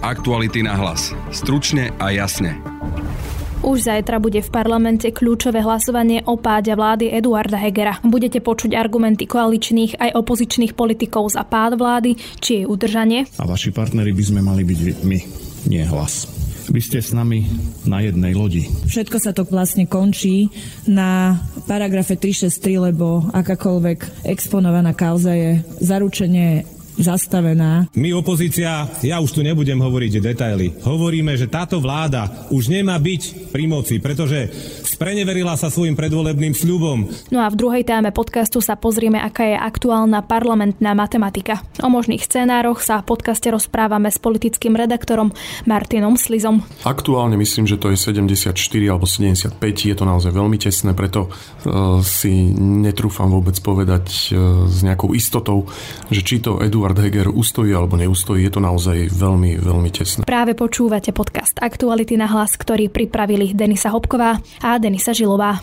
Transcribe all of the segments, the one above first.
Aktuality na hlas. Stručne a jasne. Už zajtra bude v parlamente kľúčové hlasovanie o páde vlády Eduarda Hegera. Budete počuť argumenty koaličných aj opozičných politikov za pád vlády či jej udržanie. A vaši partneri by sme mali byť my, nie hlas. Vy ste s nami na jednej lodi. Všetko sa to vlastne končí na paragrafe 363, lebo akákoľvek exponovaná kauza je zaručenie zastavená. My opozícia, ja už tu nebudem hovoriť detaily. Hovoríme, že táto vláda už nemá byť pri moci, pretože spreneverila sa svojim predvolebným sľubom. No a v druhej téme podcastu sa pozrieme, aká je aktuálna parlamentná matematika. O možných scenároch sa v podcaste rozprávame s politickým redaktorom Martinom Slizom. Aktuálne myslím, že to je 74 alebo 75, je to naozaj veľmi tesné, preto uh, si netrúfam vôbec povedať uh, s nejakou istotou, že či to Eduard Eduard Heger ustojí alebo neustojí, je to naozaj veľmi, veľmi tesné. Práve počúvate podcast Aktuality na hlas, ktorý pripravili Denisa Hopková a Denisa Žilová.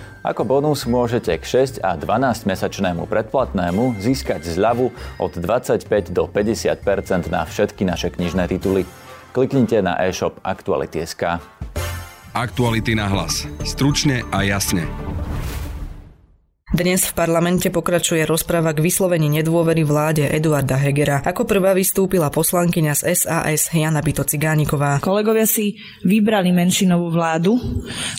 Ako bonus môžete k 6 a 12 mesačnému predplatnému získať zľavu od 25 do 50% na všetky naše knižné tituly. Kliknite na e-shop Aktuality.sk. Aktuality na hlas. Stručne a jasne. Dnes v parlamente pokračuje rozpráva k vyslovení nedôvery vláde Eduarda Hegera. Ako prvá vystúpila poslankyňa z SAS Jana Bito Cigániková. Kolegovia si vybrali menšinovú vládu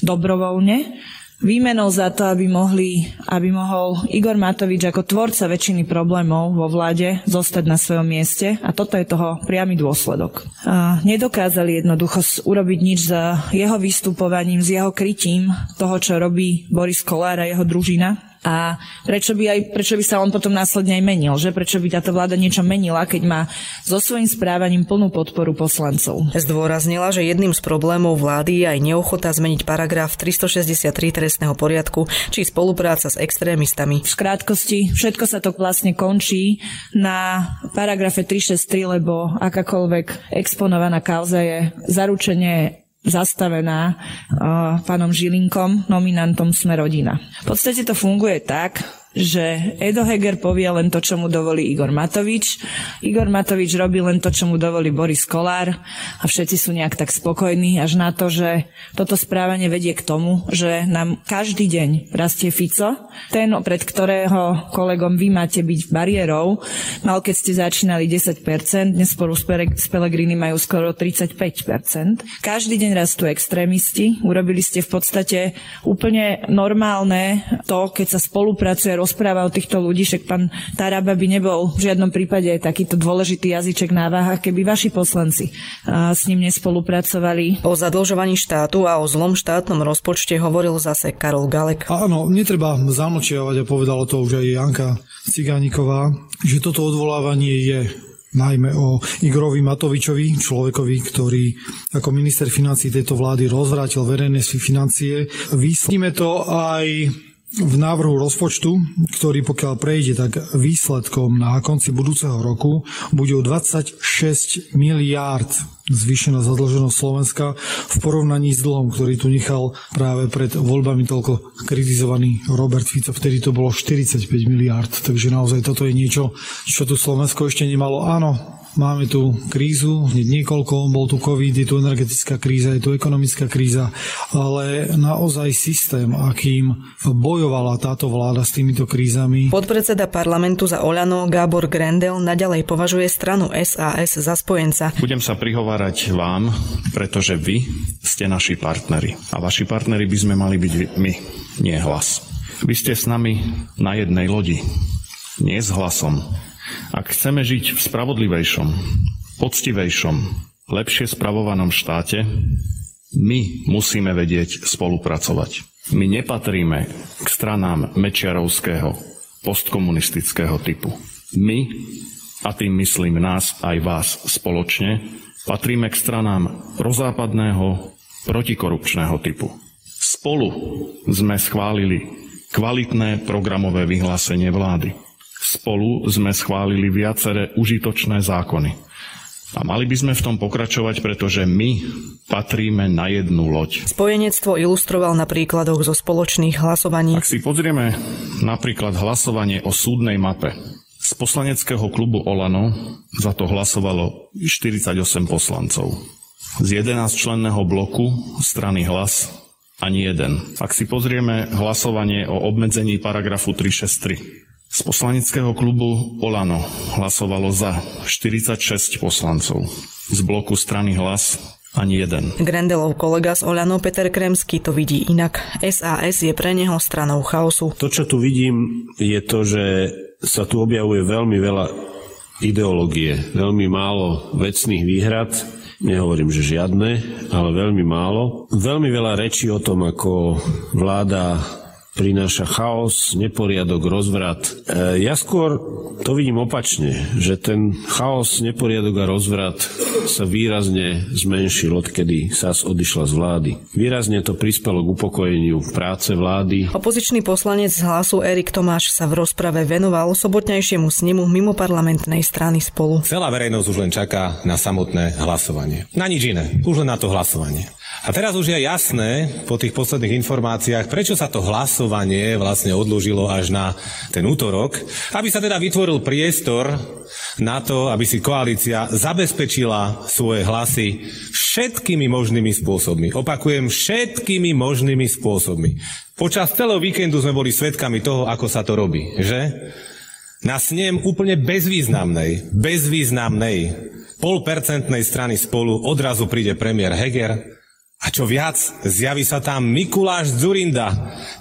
dobrovoľne výmenou za to, aby, mohli, aby mohol Igor Matovič ako tvorca väčšiny problémov vo vláde zostať na svojom mieste a toto je toho priamy dôsledok. A nedokázali jednoducho urobiť nič za jeho vystupovaním, s jeho krytím toho, čo robí Boris Kolár a jeho družina a prečo by, aj, prečo by sa on potom následne aj menil, že? Prečo by táto vláda niečo menila, keď má so svojím správaním plnú podporu poslancov? Zdôraznila, že jedným z problémov vlády je aj neochota zmeniť paragraf 363 trestného poriadku či spolupráca s extrémistami. V krátkosti, všetko sa to vlastne končí na paragrafe 363, lebo akákoľvek exponovaná kauza je zaručenie zastavená uh, pánom Žilinkom, nominantom Sme rodina. V podstate to funguje tak, že Edo Heger povie len to, čo mu dovolí Igor Matovič. Igor Matovič robí len to, čo mu dovolí Boris Kolár a všetci sú nejak tak spokojní až na to, že toto správanie vedie k tomu, že nám každý deň rastie Fico. Ten, pred ktorého kolegom vy máte byť bariérou, mal keď ste začínali 10%, dnes spolu s Pelegrini majú skoro 35%. Každý deň rastú extrémisti. Urobili ste v podstate úplne normálne to, keď sa spolupracuje rozpráva o týchto ľudí, však pán Taraba by nebol v žiadnom prípade takýto dôležitý jazyček na váhach, keby vaši poslanci s ním nespolupracovali. O zadlžovaní štátu a o zlom štátnom rozpočte hovoril zase Karol Galek. Áno, netreba zamlčiavať a povedala to už aj Janka Cigániková, že toto odvolávanie je najmä o Igorovi Matovičovi, človekovi, ktorý ako minister financí tejto vlády rozvrátil verejné financie. Vyslíme to aj v návrhu rozpočtu, ktorý pokiaľ prejde, tak výsledkom na konci budúceho roku bude 26 miliárd zvýšená zadlženosť Slovenska v porovnaní s dlhom, ktorý tu nechal práve pred voľbami toľko kritizovaný Robert Fico. Vtedy to bolo 45 miliárd, takže naozaj toto je niečo, čo tu Slovensko ešte nemalo. Áno, Máme tu krízu, hneď niekoľko, bol tu COVID, je tu energetická kríza, je tu ekonomická kríza, ale naozaj systém, akým bojovala táto vláda s týmito krízami. Podpredseda parlamentu za Oľano Gábor Grendel naďalej považuje stranu SAS za spojenca. Budem sa prihovárať vám, pretože vy ste naši partneri. A vaši partneri by sme mali byť my, nie hlas. Vy ste s nami na jednej lodi, nie s hlasom, ak chceme žiť v spravodlivejšom, poctivejšom, lepšie spravovanom štáte, my musíme vedieť spolupracovať. My nepatríme k stranám mečiarovského, postkomunistického typu. My, a tým myslím nás aj vás spoločne, patríme k stranám prozápadného, protikorupčného typu. Spolu sme schválili kvalitné programové vyhlásenie vlády. Spolu sme schválili viaceré užitočné zákony. A mali by sme v tom pokračovať, pretože my patríme na jednu loď. Spojenectvo ilustroval na príkladoch zo spoločných hlasovaní. Ak si pozrieme napríklad hlasovanie o súdnej mape, z poslaneckého klubu Olano za to hlasovalo 48 poslancov. Z 11 členného bloku strany hlas ani jeden. Ak si pozrieme hlasovanie o obmedzení paragrafu 363, z poslaneckého klubu Olano hlasovalo za 46 poslancov. Z bloku strany hlas ani jeden. Grendelov kolega z Olano Peter Kremský to vidí inak. SAS je pre neho stranou chaosu. To, čo tu vidím, je to, že sa tu objavuje veľmi veľa ideológie, veľmi málo vecných výhrad, nehovorím, že žiadne, ale veľmi málo. Veľmi veľa rečí o tom, ako vláda prináša chaos, neporiadok, rozvrat. E, ja skôr to vidím opačne, že ten chaos, neporiadok a rozvrat sa výrazne zmenšil, odkedy SAS odišla z vlády. Výrazne to prispelo k upokojeniu práce vlády. Opozičný poslanec z hlasu Erik Tomáš sa v rozprave venoval sobotnejšiemu snimu mimo parlamentnej strany spolu. Celá verejnosť už len čaká na samotné hlasovanie. Na nič iné, už len na to hlasovanie. A teraz už je jasné po tých posledných informáciách, prečo sa to hlasovanie vlastne odložilo až na ten útorok, aby sa teda vytvoril priestor na to, aby si koalícia zabezpečila svoje hlasy všetkými možnými spôsobmi. Opakujem, všetkými možnými spôsobmi. Počas celého víkendu sme boli svedkami toho, ako sa to robí, že? Na snem úplne bezvýznamnej, bezvýznamnej polpercentnej strany spolu odrazu príde premiér Heger, a čo viac, zjaví sa tam Mikuláš Zurinda.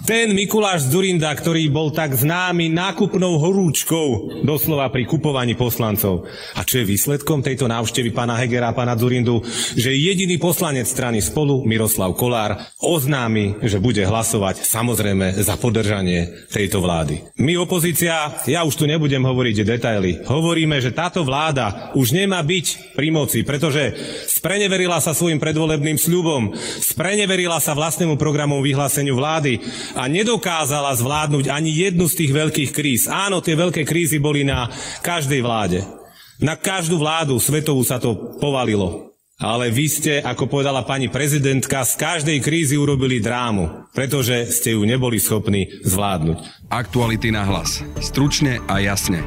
Ten Mikuláš Zurinda, ktorý bol tak známy nákupnou horúčkou, doslova pri kupovaní poslancov. A čo je výsledkom tejto návštevy pána Hegera a pána Zurindu? Že jediný poslanec strany spolu, Miroslav Kolár, oznámi, že bude hlasovať samozrejme za podržanie tejto vlády. My opozícia, ja už tu nebudem hovoriť detaily, hovoríme, že táto vláda už nemá byť pri moci, pretože spreneverila sa svojim predvolebným sľubom, spreneverila sa vlastnému programu vyhláseniu vlády a nedokázala zvládnuť ani jednu z tých veľkých kríz. Áno, tie veľké krízy boli na každej vláde. Na každú vládu svetovú sa to povalilo. Ale vy ste, ako povedala pani prezidentka, z každej krízy urobili drámu, pretože ste ju neboli schopní zvládnuť. Aktuality na hlas. Stručne a jasne.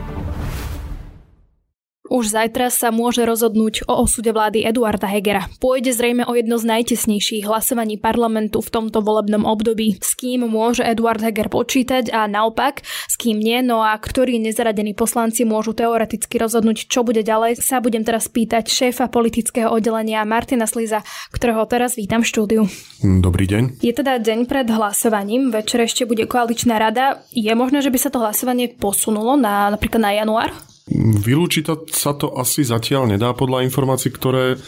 Už zajtra sa môže rozhodnúť o osude vlády Eduarda Hegera. Pôjde zrejme o jedno z najtesnejších hlasovaní parlamentu v tomto volebnom období. S kým môže Eduard Heger počítať a naopak, s kým nie, no a ktorí nezaradení poslanci môžu teoreticky rozhodnúť, čo bude ďalej, sa budem teraz pýtať šéfa politického oddelenia Martina Sliza, ktorého teraz vítam v štúdiu. Dobrý deň. Je teda deň pred hlasovaním, večer ešte bude koaličná rada. Je možné, že by sa to hlasovanie posunulo na napríklad na január? Vylúčiť sa to asi zatiaľ nedá podľa informácií, ktoré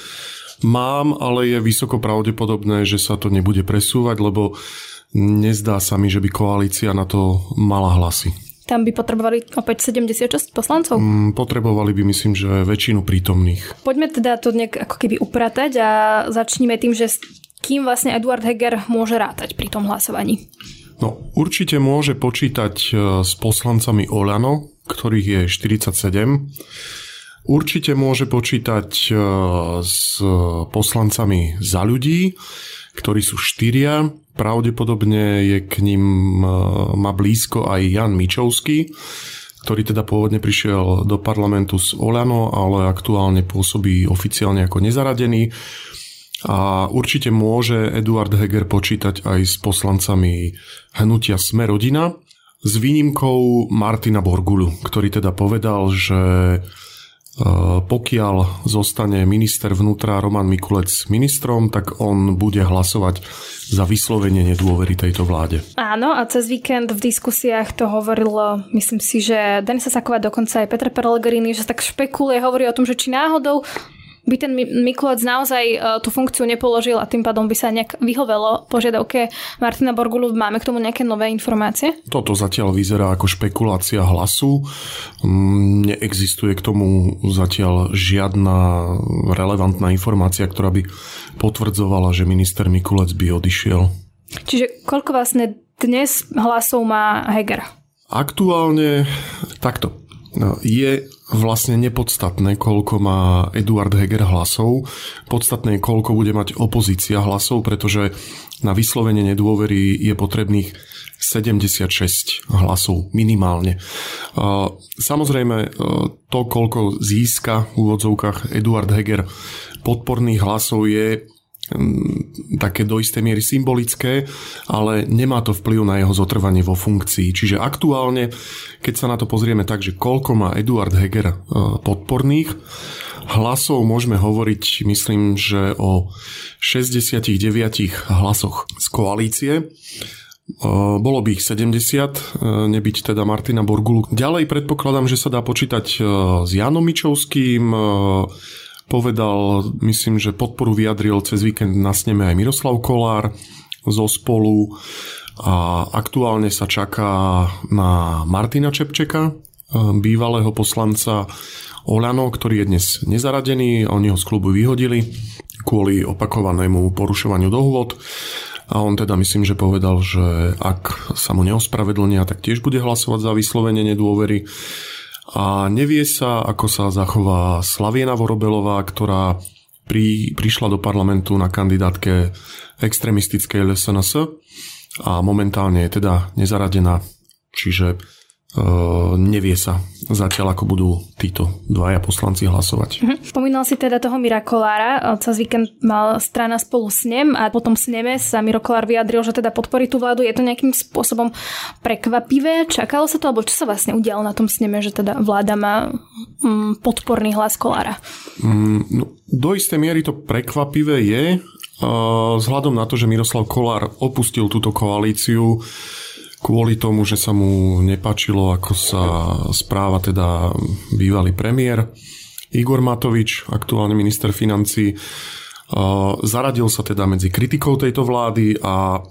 mám, ale je vysoko pravdepodobné, že sa to nebude presúvať, lebo nezdá sa mi, že by koalícia na to mala hlasy. Tam by potrebovali opäť 76 poslancov? Mm, potrebovali by, myslím, že väčšinu prítomných. Poďme teda to nejak ako keby upratať a začníme tým, že kým vlastne Eduard Heger môže rátať pri tom hlasovaní? No, určite môže počítať e, s poslancami Olano, ktorých je 47. Určite môže počítať e, s poslancami za ľudí, ktorí sú štyria. Pravdepodobne je k ním e, má blízko aj Jan Mičovský, ktorý teda pôvodne prišiel do parlamentu z Olano, ale aktuálne pôsobí oficiálne ako nezaradený. A určite môže Eduard Heger počítať aj s poslancami hnutia Sme rodina, s výnimkou Martina Borgulu, ktorý teda povedal, že e, pokiaľ zostane minister vnútra Roman Mikulec ministrom, tak on bude hlasovať za vyslovenie nedôvery tejto vláde. Áno, a cez víkend v diskusiách to hovoril, myslím si, že Denisa Saková, dokonca aj Petr Pellegrini, že tak špekuluje, hovorí o tom, že či náhodou by ten Mikulec naozaj e, tú funkciu nepoložil a tým pádom by sa nejak vyhovelo požiadavke Martina Borgulu. Máme k tomu nejaké nové informácie? Toto zatiaľ vyzerá ako špekulácia hlasu. Mm, neexistuje k tomu zatiaľ žiadna relevantná informácia, ktorá by potvrdzovala, že minister Mikulec by odišiel. Čiže koľko vlastne dnes hlasov má Heger? Aktuálne takto. Je vlastne nepodstatné, koľko má Eduard Heger hlasov. Podstatné je, koľko bude mať opozícia hlasov, pretože na vyslovenie nedôvery je potrebných 76 hlasov minimálne. Samozrejme, to, koľko získa v úvodzovkách Eduard Heger podporných hlasov je také do istej miery symbolické, ale nemá to vplyv na jeho zotrvanie vo funkcii. Čiže aktuálne, keď sa na to pozrieme tak, že koľko má Eduard Heger e, podporných, hlasov môžeme hovoriť, myslím, že o 69 hlasoch z koalície. E, bolo by ich 70, e, nebyť teda Martina Borgulu. Ďalej predpokladám, že sa dá počítať s Janom Mičovským, povedal, myslím, že podporu vyjadril cez víkend na sneme aj Miroslav Kolár zo spolu a aktuálne sa čaká na Martina Čepčeka, bývalého poslanca Olano, ktorý je dnes nezaradený. Oni ho z klubu vyhodili kvôli opakovanému porušovaniu dohôd. A on teda myslím, že povedal, že ak sa mu neospravedlnia, tak tiež bude hlasovať za vyslovenie nedôvery a nevie sa, ako sa zachová Slaviena Vorobelová, ktorá pri, prišla do parlamentu na kandidátke extremistickej LSNS a momentálne je teda nezaradená. Čiže nevie sa zatiaľ, ako budú títo dvaja poslanci hlasovať. Uh-huh. Spomínal si teda toho Mira Kolára. Cez víkend mal strana spolu s ním a potom s neme sa Miro Kolár vyjadril, že teda podporí tú vládu. Je to nejakým spôsobom prekvapivé? Čakalo sa to? Alebo čo sa vlastne udialo na tom sneme, že teda vláda má um, podporný hlas Kolára? Um, no, do istej miery to prekvapivé je, vzhľadom na to, že Miroslav Kolár opustil túto koalíciu kvôli tomu, že sa mu nepačilo, ako sa správa teda bývalý premiér Igor Matovič, aktuálne minister financí. Zaradil sa teda medzi kritikou tejto vlády a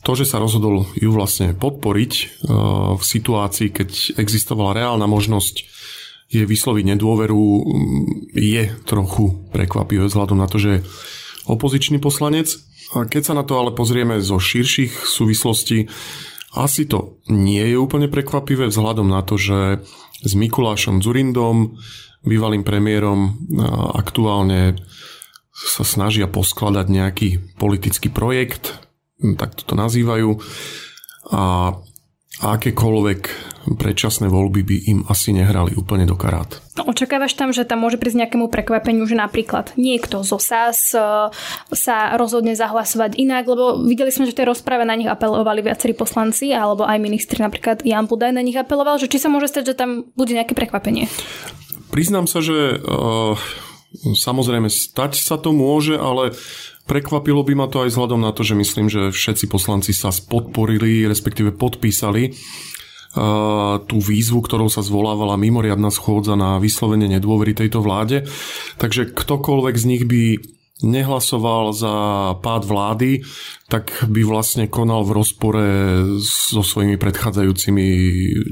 to, že sa rozhodol ju vlastne podporiť v situácii, keď existovala reálna možnosť je vysloviť nedôveru, je trochu prekvapivé vzhľadom na to, že je opozičný poslanec. Keď sa na to ale pozrieme zo širších súvislostí, asi to nie je úplne prekvapivé vzhľadom na to, že s Mikulášom Zurindom, bývalým premiérom, aktuálne sa snažia poskladať nejaký politický projekt, tak to nazývajú. A akékoľvek predčasné voľby by im asi nehrali úplne do karát. No, očakávaš tam, že tam môže prísť nejakému prekvapeniu, že napríklad niekto zo SAS e, sa rozhodne zahlasovať inak, lebo videli sme, že v tej rozprave na nich apelovali viacerí poslanci, alebo aj ministri, napríklad Jan Budaj na nich apeloval, že či sa môže stať, že tam bude nejaké prekvapenie? Priznám sa, že uh, samozrejme stať sa to môže, ale Prekvapilo by ma to aj vzhľadom na to, že myslím, že všetci poslanci sa podporili, respektíve podpísali tú výzvu, ktorou sa zvolávala mimoriadná schôdza na vyslovenie nedôvery tejto vláde. Takže ktokoľvek z nich by nehlasoval za pád vlády, tak by vlastne konal v rozpore so svojimi predchádzajúcimi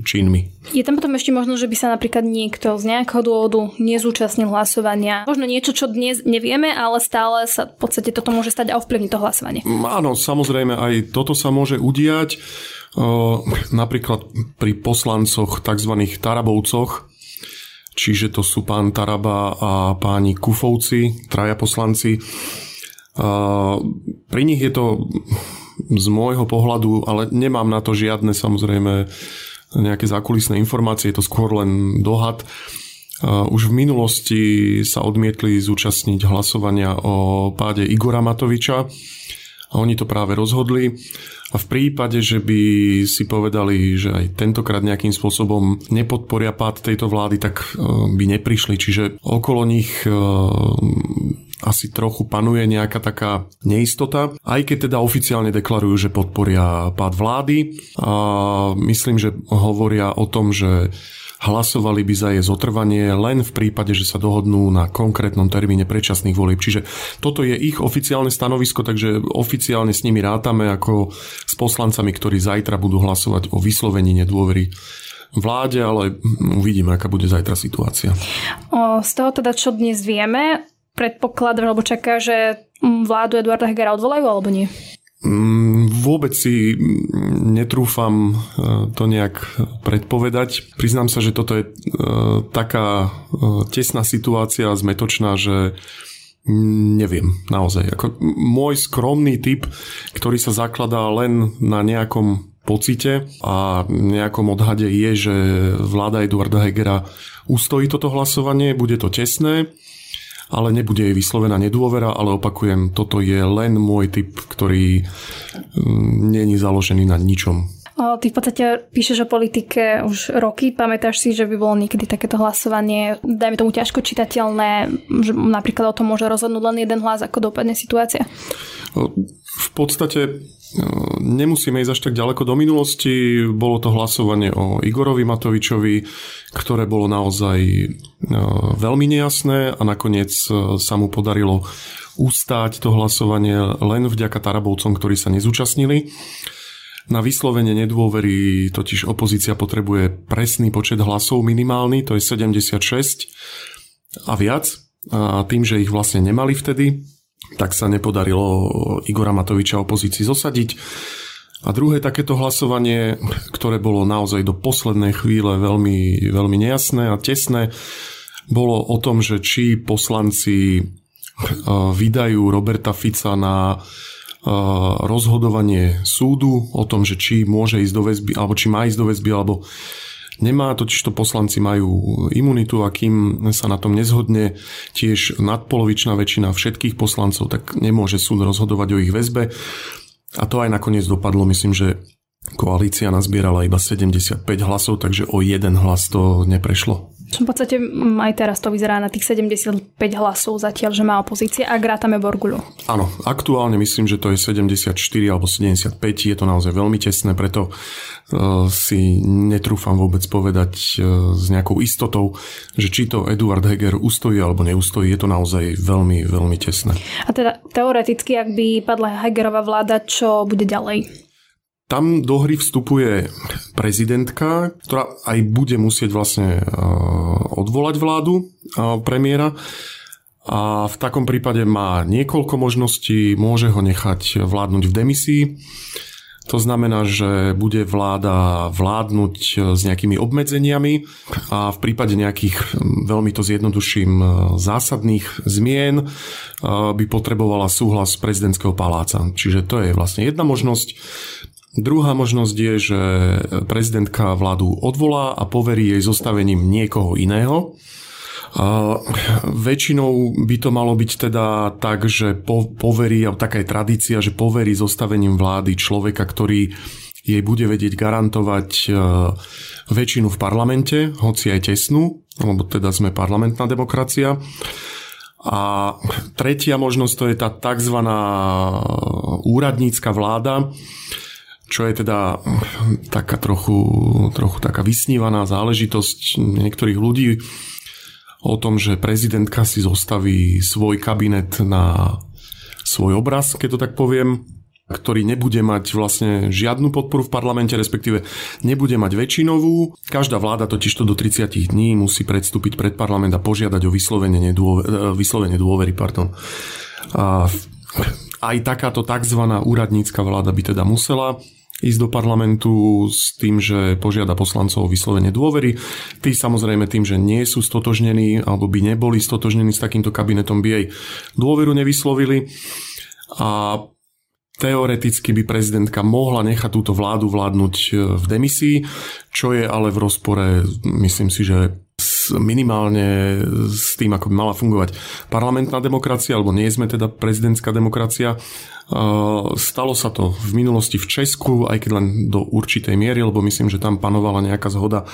činmi. Je tam potom ešte možno, že by sa napríklad niekto z nejakého dôvodu nezúčastnil hlasovania. Možno niečo, čo dnes nevieme, ale stále sa v podstate toto môže stať a ovplyvniť to hlasovanie. Áno, samozrejme, aj toto sa môže udiať. Napríklad pri poslancoch, tzv. Tarabovcoch, čiže to sú pán Taraba a páni Kufovci, traja poslanci. Pri nich je to z môjho pohľadu, ale nemám na to žiadne samozrejme nejaké zákulisné informácie, je to skôr len dohad. Už v minulosti sa odmietli zúčastniť hlasovania o páde Igora Matoviča a oni to práve rozhodli. A v prípade, že by si povedali, že aj tentokrát nejakým spôsobom nepodporia pád tejto vlády, tak e, by neprišli. Čiže okolo nich e, asi trochu panuje nejaká taká neistota, aj keď teda oficiálne deklarujú, že podporia pád vlády. A myslím, že hovoria o tom, že hlasovali by za jej zotrvanie len v prípade, že sa dohodnú na konkrétnom termíne predčasných volieb. Čiže toto je ich oficiálne stanovisko, takže oficiálne s nimi rátame ako s poslancami, ktorí zajtra budú hlasovať o vyslovení nedôvery vláde, ale uvidíme, aká bude zajtra situácia. Z toho teda, čo dnes vieme, predpokladám, alebo čaká, že vládu Eduarda Hegera odvolajú, alebo nie? Mm, vôbec si netrúfam e, to nejak predpovedať. Priznám sa, že toto je e, taká e, tesná situácia, zmetočná, že neviem naozaj. Ako môj skromný typ, ktorý sa zakladá len na nejakom pocite a nejakom odhade je, že vláda Eduarda Hegera ustojí toto hlasovanie, bude to tesné ale nebude jej vyslovená nedôvera, ale opakujem, toto je len môj typ, ktorý mm, není založený na ničom. Ty v podstate píšeš o politike už roky. Pamätáš si, že by bolo niekedy takéto hlasovanie, dajme tomu ťažko čitateľné, že napríklad o tom môže rozhodnúť len jeden hlas, ako dopadne situácia? V podstate nemusíme ísť až tak ďaleko do minulosti. Bolo to hlasovanie o Igorovi Matovičovi, ktoré bolo naozaj veľmi nejasné a nakoniec sa mu podarilo ustáť to hlasovanie len vďaka Tarabovcom, ktorí sa nezúčastnili. Na vyslovenie nedôvery totiž opozícia potrebuje presný počet hlasov minimálny, to je 76 a viac. A tým, že ich vlastne nemali vtedy, tak sa nepodarilo Igora Matoviča opozícii zosadiť. A druhé takéto hlasovanie, ktoré bolo naozaj do poslednej chvíle veľmi, veľmi nejasné a tesné, bolo o tom, že či poslanci vydajú Roberta Fica na rozhodovanie súdu o tom, že či môže ísť do väzby, alebo či má ísť do väzby, alebo nemá, totiž to poslanci majú imunitu a kým sa na tom nezhodne tiež nadpolovičná väčšina všetkých poslancov, tak nemôže súd rozhodovať o ich väzbe. A to aj nakoniec dopadlo, myslím, že koalícia nazbierala iba 75 hlasov, takže o jeden hlas to neprešlo. V podstate aj teraz to vyzerá na tých 75 hlasov zatiaľ, že má opozícia, ak rátame Borguľu. Áno, aktuálne myslím, že to je 74 alebo 75, je to naozaj veľmi tesné, preto uh, si netrúfam vôbec povedať uh, s nejakou istotou, že či to Eduard Heger ustojí alebo neustojí, je to naozaj veľmi, veľmi tesné. A teda teoreticky, ak by padla Hegerová vláda, čo bude ďalej? Tam do hry vstupuje prezidentka, ktorá aj bude musieť vlastne uh, odvolať vládu premiéra. A v takom prípade má niekoľko možností, môže ho nechať vládnuť v demisii. To znamená, že bude vláda vládnuť s nejakými obmedzeniami a v prípade nejakých, veľmi to zjednoduším, zásadných zmien by potrebovala súhlas prezidentského paláca. Čiže to je vlastne jedna možnosť. Druhá možnosť je, že prezidentka vládu odvolá a poverí jej zostavením niekoho iného. A väčšinou by to malo byť teda tak, že po, poverí, a taká je tradícia, že poverí zostavením vlády človeka, ktorý jej bude vedieť garantovať e, väčšinu v parlamente, hoci aj tesnú, lebo teda sme parlamentná demokracia. A tretia možnosť to je tá tzv. úradnícka vláda, čo je teda taká trochu, trochu taká vysnívaná záležitosť niektorých ľudí o tom, že prezidentka si zostaví svoj kabinet na svoj obraz, keď to tak poviem, ktorý nebude mať vlastne žiadnu podporu v parlamente, respektíve nebude mať väčšinovú. Každá vláda totiž to do 30 dní musí predstúpiť pred parlament a požiadať o vyslovenie, nedôver, e, vyslovenie dôvery. Pardon. A aj takáto tzv. úradnícka vláda by teda musela ísť do parlamentu s tým, že požiada poslancov o vyslovenie dôvery. Tí samozrejme tým, že nie sú stotožnení alebo by neboli stotožnení s takýmto kabinetom, by jej dôveru nevyslovili. A teoreticky by prezidentka mohla nechať túto vládu vládnuť e, v demisii, čo je ale v rozpore, myslím si, že minimálne s tým, ako by mala fungovať parlamentná demokracia, alebo nie sme teda prezidentská demokracia. Stalo sa to v minulosti v Česku, aj keď len do určitej miery, lebo myslím, že tam panovala nejaká zhoda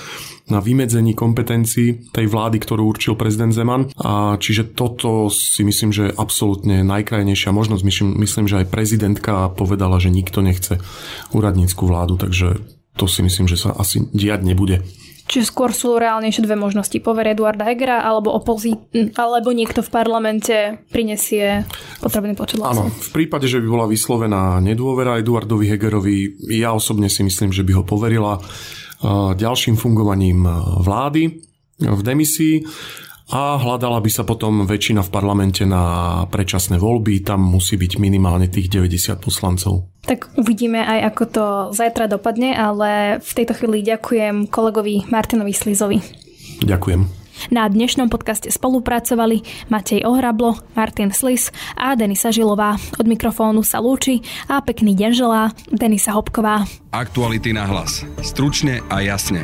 na vymedzení kompetencií tej vlády, ktorú určil prezident Zeman. A čiže toto si myslím, že je absolútne najkrajnejšia možnosť. Myslím, myslím, že aj prezidentka povedala, že nikto nechce úradnícku vládu, takže to si myslím, že sa asi diať nebude. Čiže skôr sú reálnejšie dve možnosti. Pover Eduarda Hegera alebo opozí, alebo niekto v parlamente prinesie potrebný počet hlasov. Áno, v prípade, že by bola vyslovená nedôvera Eduardovi Hegerovi, ja osobne si myslím, že by ho poverila ďalším fungovaním vlády v demisii a hľadala by sa potom väčšina v parlamente na predčasné voľby. Tam musí byť minimálne tých 90 poslancov. Tak uvidíme aj, ako to zajtra dopadne, ale v tejto chvíli ďakujem kolegovi Martinovi Slizovi. Ďakujem. Na dnešnom podcaste spolupracovali Matej Ohrablo, Martin Slis a Denisa Žilová. Od mikrofónu sa lúči a pekný deň želá Denisa Hopková. Aktuality na hlas. Stručne a jasne.